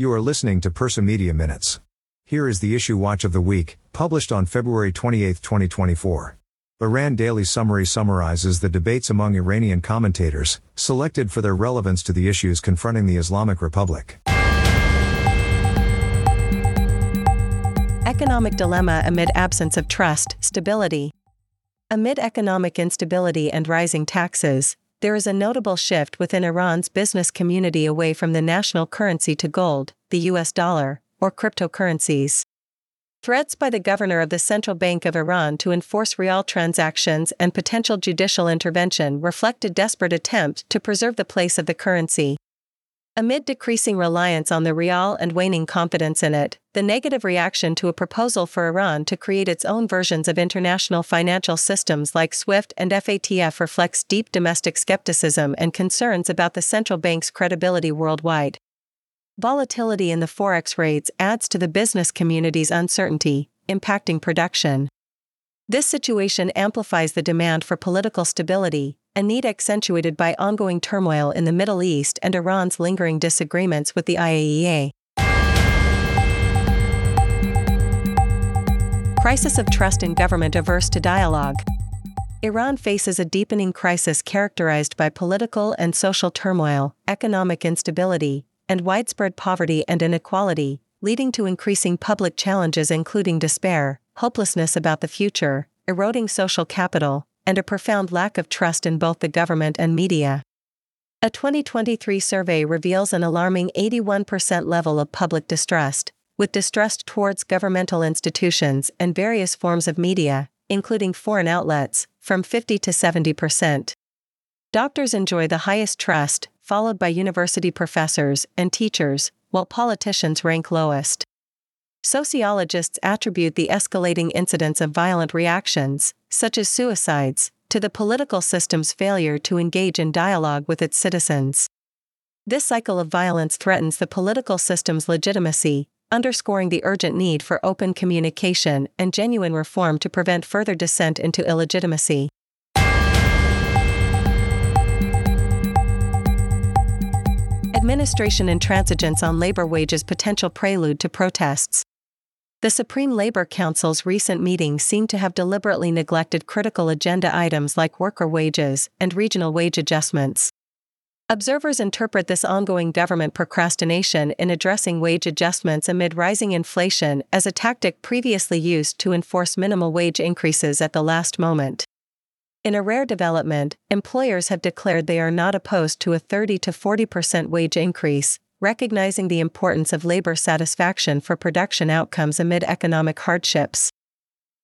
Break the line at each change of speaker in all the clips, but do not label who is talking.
You are listening to PersuMedia Minutes. Here is the issue watch of the week, published on February 28, 2024. Iran Daily Summary summarizes the debates among Iranian commentators, selected for their relevance to the issues confronting the Islamic Republic.
Economic dilemma amid absence of trust, stability. Amid economic instability and rising taxes, there is a notable shift within Iran's business community away from the national currency to gold, the US dollar, or cryptocurrencies. Threats by the governor of the Central Bank of Iran to enforce rial transactions and potential judicial intervention reflect a desperate attempt to preserve the place of the currency. Amid decreasing reliance on the rial and waning confidence in it, the negative reaction to a proposal for Iran to create its own versions of international financial systems like SWIFT and FATF reflects deep domestic skepticism and concerns about the central bank's credibility worldwide. Volatility in the forex rates adds to the business community's uncertainty, impacting production. This situation amplifies the demand for political stability, a need accentuated by ongoing turmoil in the Middle East and Iran's lingering disagreements with the IAEA. Crisis of trust in government averse to dialogue. Iran faces a deepening crisis characterized by political and social turmoil, economic instability, and widespread poverty and inequality, leading to increasing public challenges including despair, hopelessness about the future, eroding social capital, and a profound lack of trust in both the government and media. A 2023 survey reveals an alarming 81% level of public distrust, with distrust towards governmental institutions and various forms of media, including foreign outlets, from 50 to 70%. Doctors enjoy the highest trust, followed by university professors and teachers, while politicians rank lowest. Sociologists attribute the escalating incidence of violent reactions, such as suicides, to the political system's failure to engage in dialogue with its citizens. This cycle of violence threatens the political system's legitimacy, underscoring the urgent need for open communication and genuine reform to prevent further descent into illegitimacy. Administration intransigence on labor wages potential prelude to protests. The Supreme Labor Council's recent meetings seem to have deliberately neglected critical agenda items like worker wages and regional wage adjustments. Observers interpret this ongoing government procrastination in addressing wage adjustments amid rising inflation as a tactic previously used to enforce minimal wage increases at the last moment. In a rare development, employers have declared they are not opposed to a 30 to 40% wage increase, recognizing the importance of labor satisfaction for production outcomes amid economic hardships.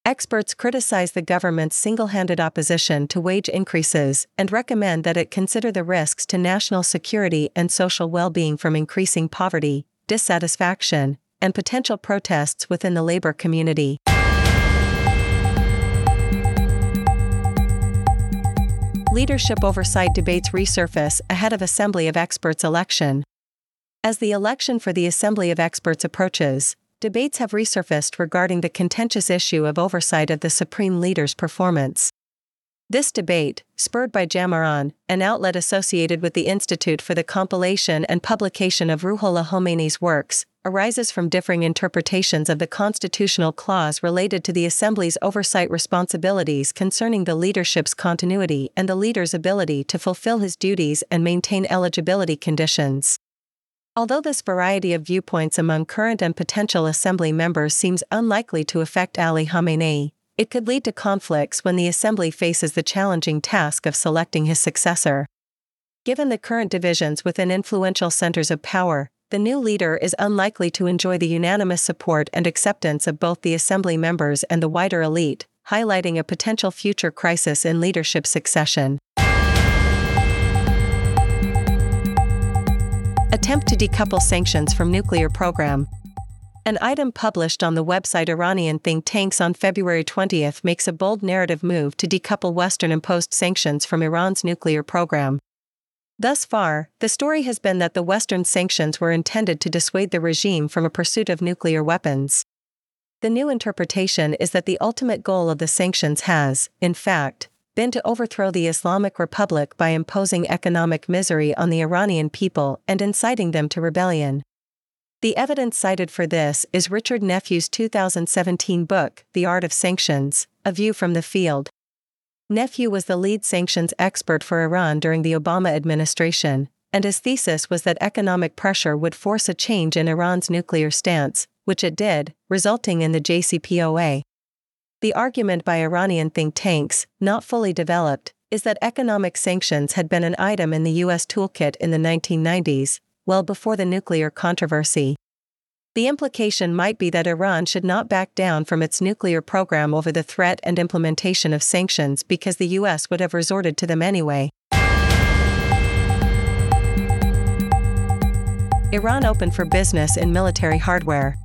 Experts criticize the government's single handed opposition to wage increases and recommend that it consider the risks to national security and social well being from increasing poverty, dissatisfaction, and potential protests within the labor community. Leadership oversight debates resurface ahead of Assembly of Experts election. As the election for the Assembly of Experts approaches, debates have resurfaced regarding the contentious issue of oversight of the Supreme Leader's performance. This debate, spurred by Jamaran, an outlet associated with the Institute for the Compilation and Publication of Ruhollah Khomeini's works, arises from differing interpretations of the constitutional clause related to the Assembly's oversight responsibilities concerning the leadership's continuity and the leader's ability to fulfill his duties and maintain eligibility conditions. Although this variety of viewpoints among current and potential assembly members seems unlikely to affect Ali Khamenei, it could lead to conflicts when the assembly faces the challenging task of selecting his successor. Given the current divisions within influential centers of power, the new leader is unlikely to enjoy the unanimous support and acceptance of both the assembly members and the wider elite, highlighting a potential future crisis in leadership succession. Attempt to decouple sanctions from nuclear program. An item published on the website Iranian think tanks on February 20 makes a bold narrative move to decouple Western imposed sanctions from Iran's nuclear program. Thus far, the story has been that the Western sanctions were intended to dissuade the regime from a pursuit of nuclear weapons. The new interpretation is that the ultimate goal of the sanctions has, in fact, been to overthrow the Islamic Republic by imposing economic misery on the Iranian people and inciting them to rebellion. The evidence cited for this is Richard Nephew's 2017 book, The Art of Sanctions A View from the Field. Nephew was the lead sanctions expert for Iran during the Obama administration, and his thesis was that economic pressure would force a change in Iran's nuclear stance, which it did, resulting in the JCPOA. The argument by Iranian think tanks, not fully developed, is that economic sanctions had been an item in the U.S. toolkit in the 1990s, well before the nuclear controversy. The implication might be that Iran should not back down from its nuclear program over the threat and implementation of sanctions because the U.S. would have resorted to them anyway. Iran opened for business in military hardware.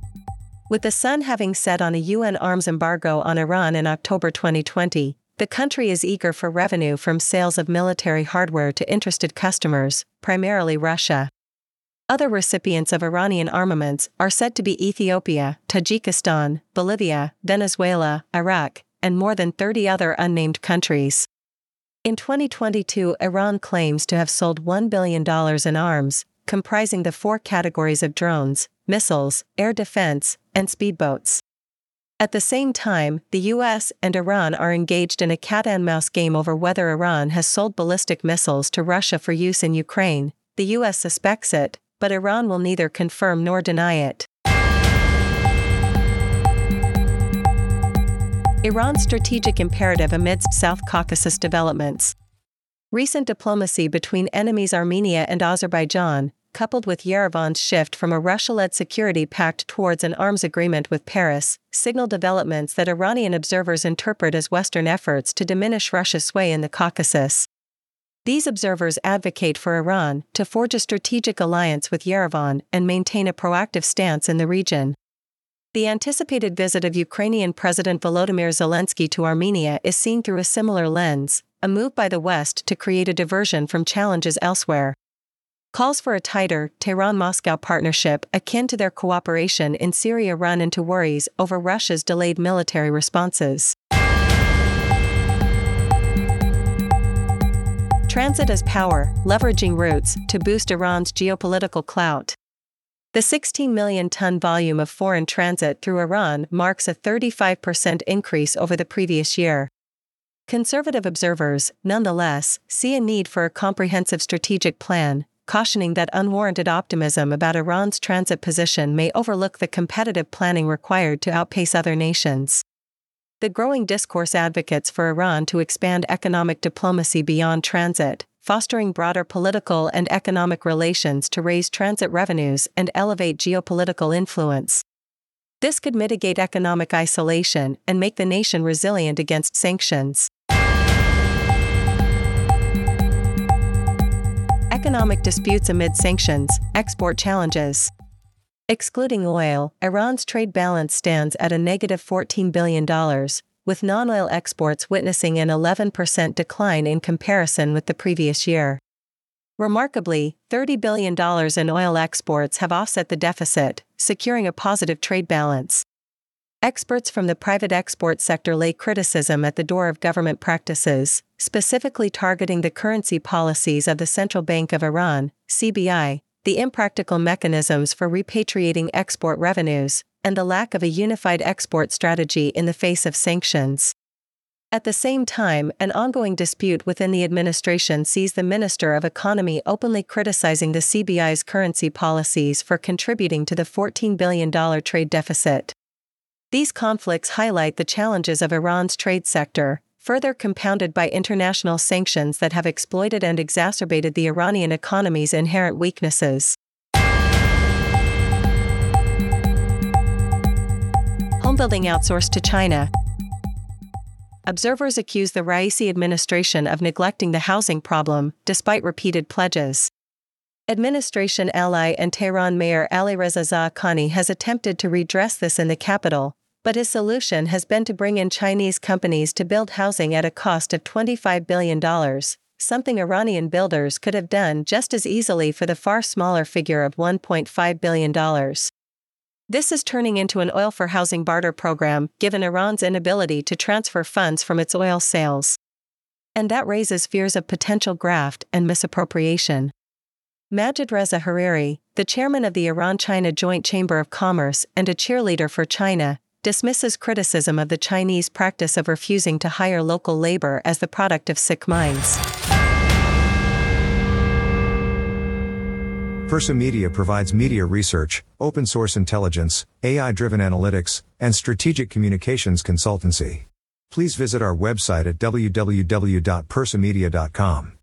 With the sun having set on a UN arms embargo on Iran in October 2020, the country is eager for revenue from sales of military hardware to interested customers, primarily Russia. Other recipients of Iranian armaments are said to be Ethiopia, Tajikistan, Bolivia, Venezuela, Iraq, and more than 30 other unnamed countries. In 2022, Iran claims to have sold $1 billion in arms, comprising the four categories of drones, missiles, air defense, and speedboats. At the same time, the US and Iran are engaged in a cat and mouse game over whether Iran has sold ballistic missiles to Russia for use in Ukraine. The US suspects it, but Iran will neither confirm nor deny it. Iran's strategic imperative amidst South Caucasus developments. Recent diplomacy between enemies Armenia and Azerbaijan, coupled with Yerevan's shift from a Russia led security pact towards an arms agreement with Paris, signal developments that Iranian observers interpret as Western efforts to diminish Russia's sway in the Caucasus. These observers advocate for Iran to forge a strategic alliance with Yerevan and maintain a proactive stance in the region. The anticipated visit of Ukrainian President Volodymyr Zelensky to Armenia is seen through a similar lens, a move by the West to create a diversion from challenges elsewhere. Calls for a tighter Tehran Moscow partnership akin to their cooperation in Syria run into worries over Russia's delayed military responses. Transit as power, leveraging routes to boost Iran's geopolitical clout. The 16 million ton volume of foreign transit through Iran marks a 35% increase over the previous year. Conservative observers, nonetheless, see a need for a comprehensive strategic plan, cautioning that unwarranted optimism about Iran's transit position may overlook the competitive planning required to outpace other nations. The growing discourse advocates for Iran to expand economic diplomacy beyond transit, fostering broader political and economic relations to raise transit revenues and elevate geopolitical influence. This could mitigate economic isolation and make the nation resilient against sanctions. Economic disputes amid sanctions, export challenges. Excluding oil, Iran's trade balance stands at a negative $14 billion, with non oil exports witnessing an 11% decline in comparison with the previous year. Remarkably, $30 billion in oil exports have offset the deficit, securing a positive trade balance. Experts from the private export sector lay criticism at the door of government practices, specifically targeting the currency policies of the Central Bank of Iran, CBI, the impractical mechanisms for repatriating export revenues, and the lack of a unified export strategy in the face of sanctions. At the same time, an ongoing dispute within the administration sees the Minister of Economy openly criticizing the CBI's currency policies for contributing to the $14 billion trade deficit. These conflicts highlight the challenges of Iran's trade sector, further compounded by international sanctions that have exploited and exacerbated the Iranian economy's inherent weaknesses. Homebuilding outsourced to China. Observers accuse the Raisi administration of neglecting the housing problem, despite repeated pledges. Administration ally and Tehran Mayor Alireza Zaakani has attempted to redress this in the capital, but his solution has been to bring in Chinese companies to build housing at a cost of $25 billion, something Iranian builders could have done just as easily for the far smaller figure of $1.5 billion. This is turning into an oil for housing barter program, given Iran's inability to transfer funds from its oil sales. And that raises fears of potential graft and misappropriation. Majid Reza Hariri, the chairman of the Iran China Joint Chamber of Commerce and a cheerleader for China, dismisses criticism of the Chinese practice of refusing to hire local labor as the product of sick minds.
PersuMedia provides media research, open source intelligence, AI driven analytics, and strategic communications consultancy. Please visit our website at www.persumedia.com.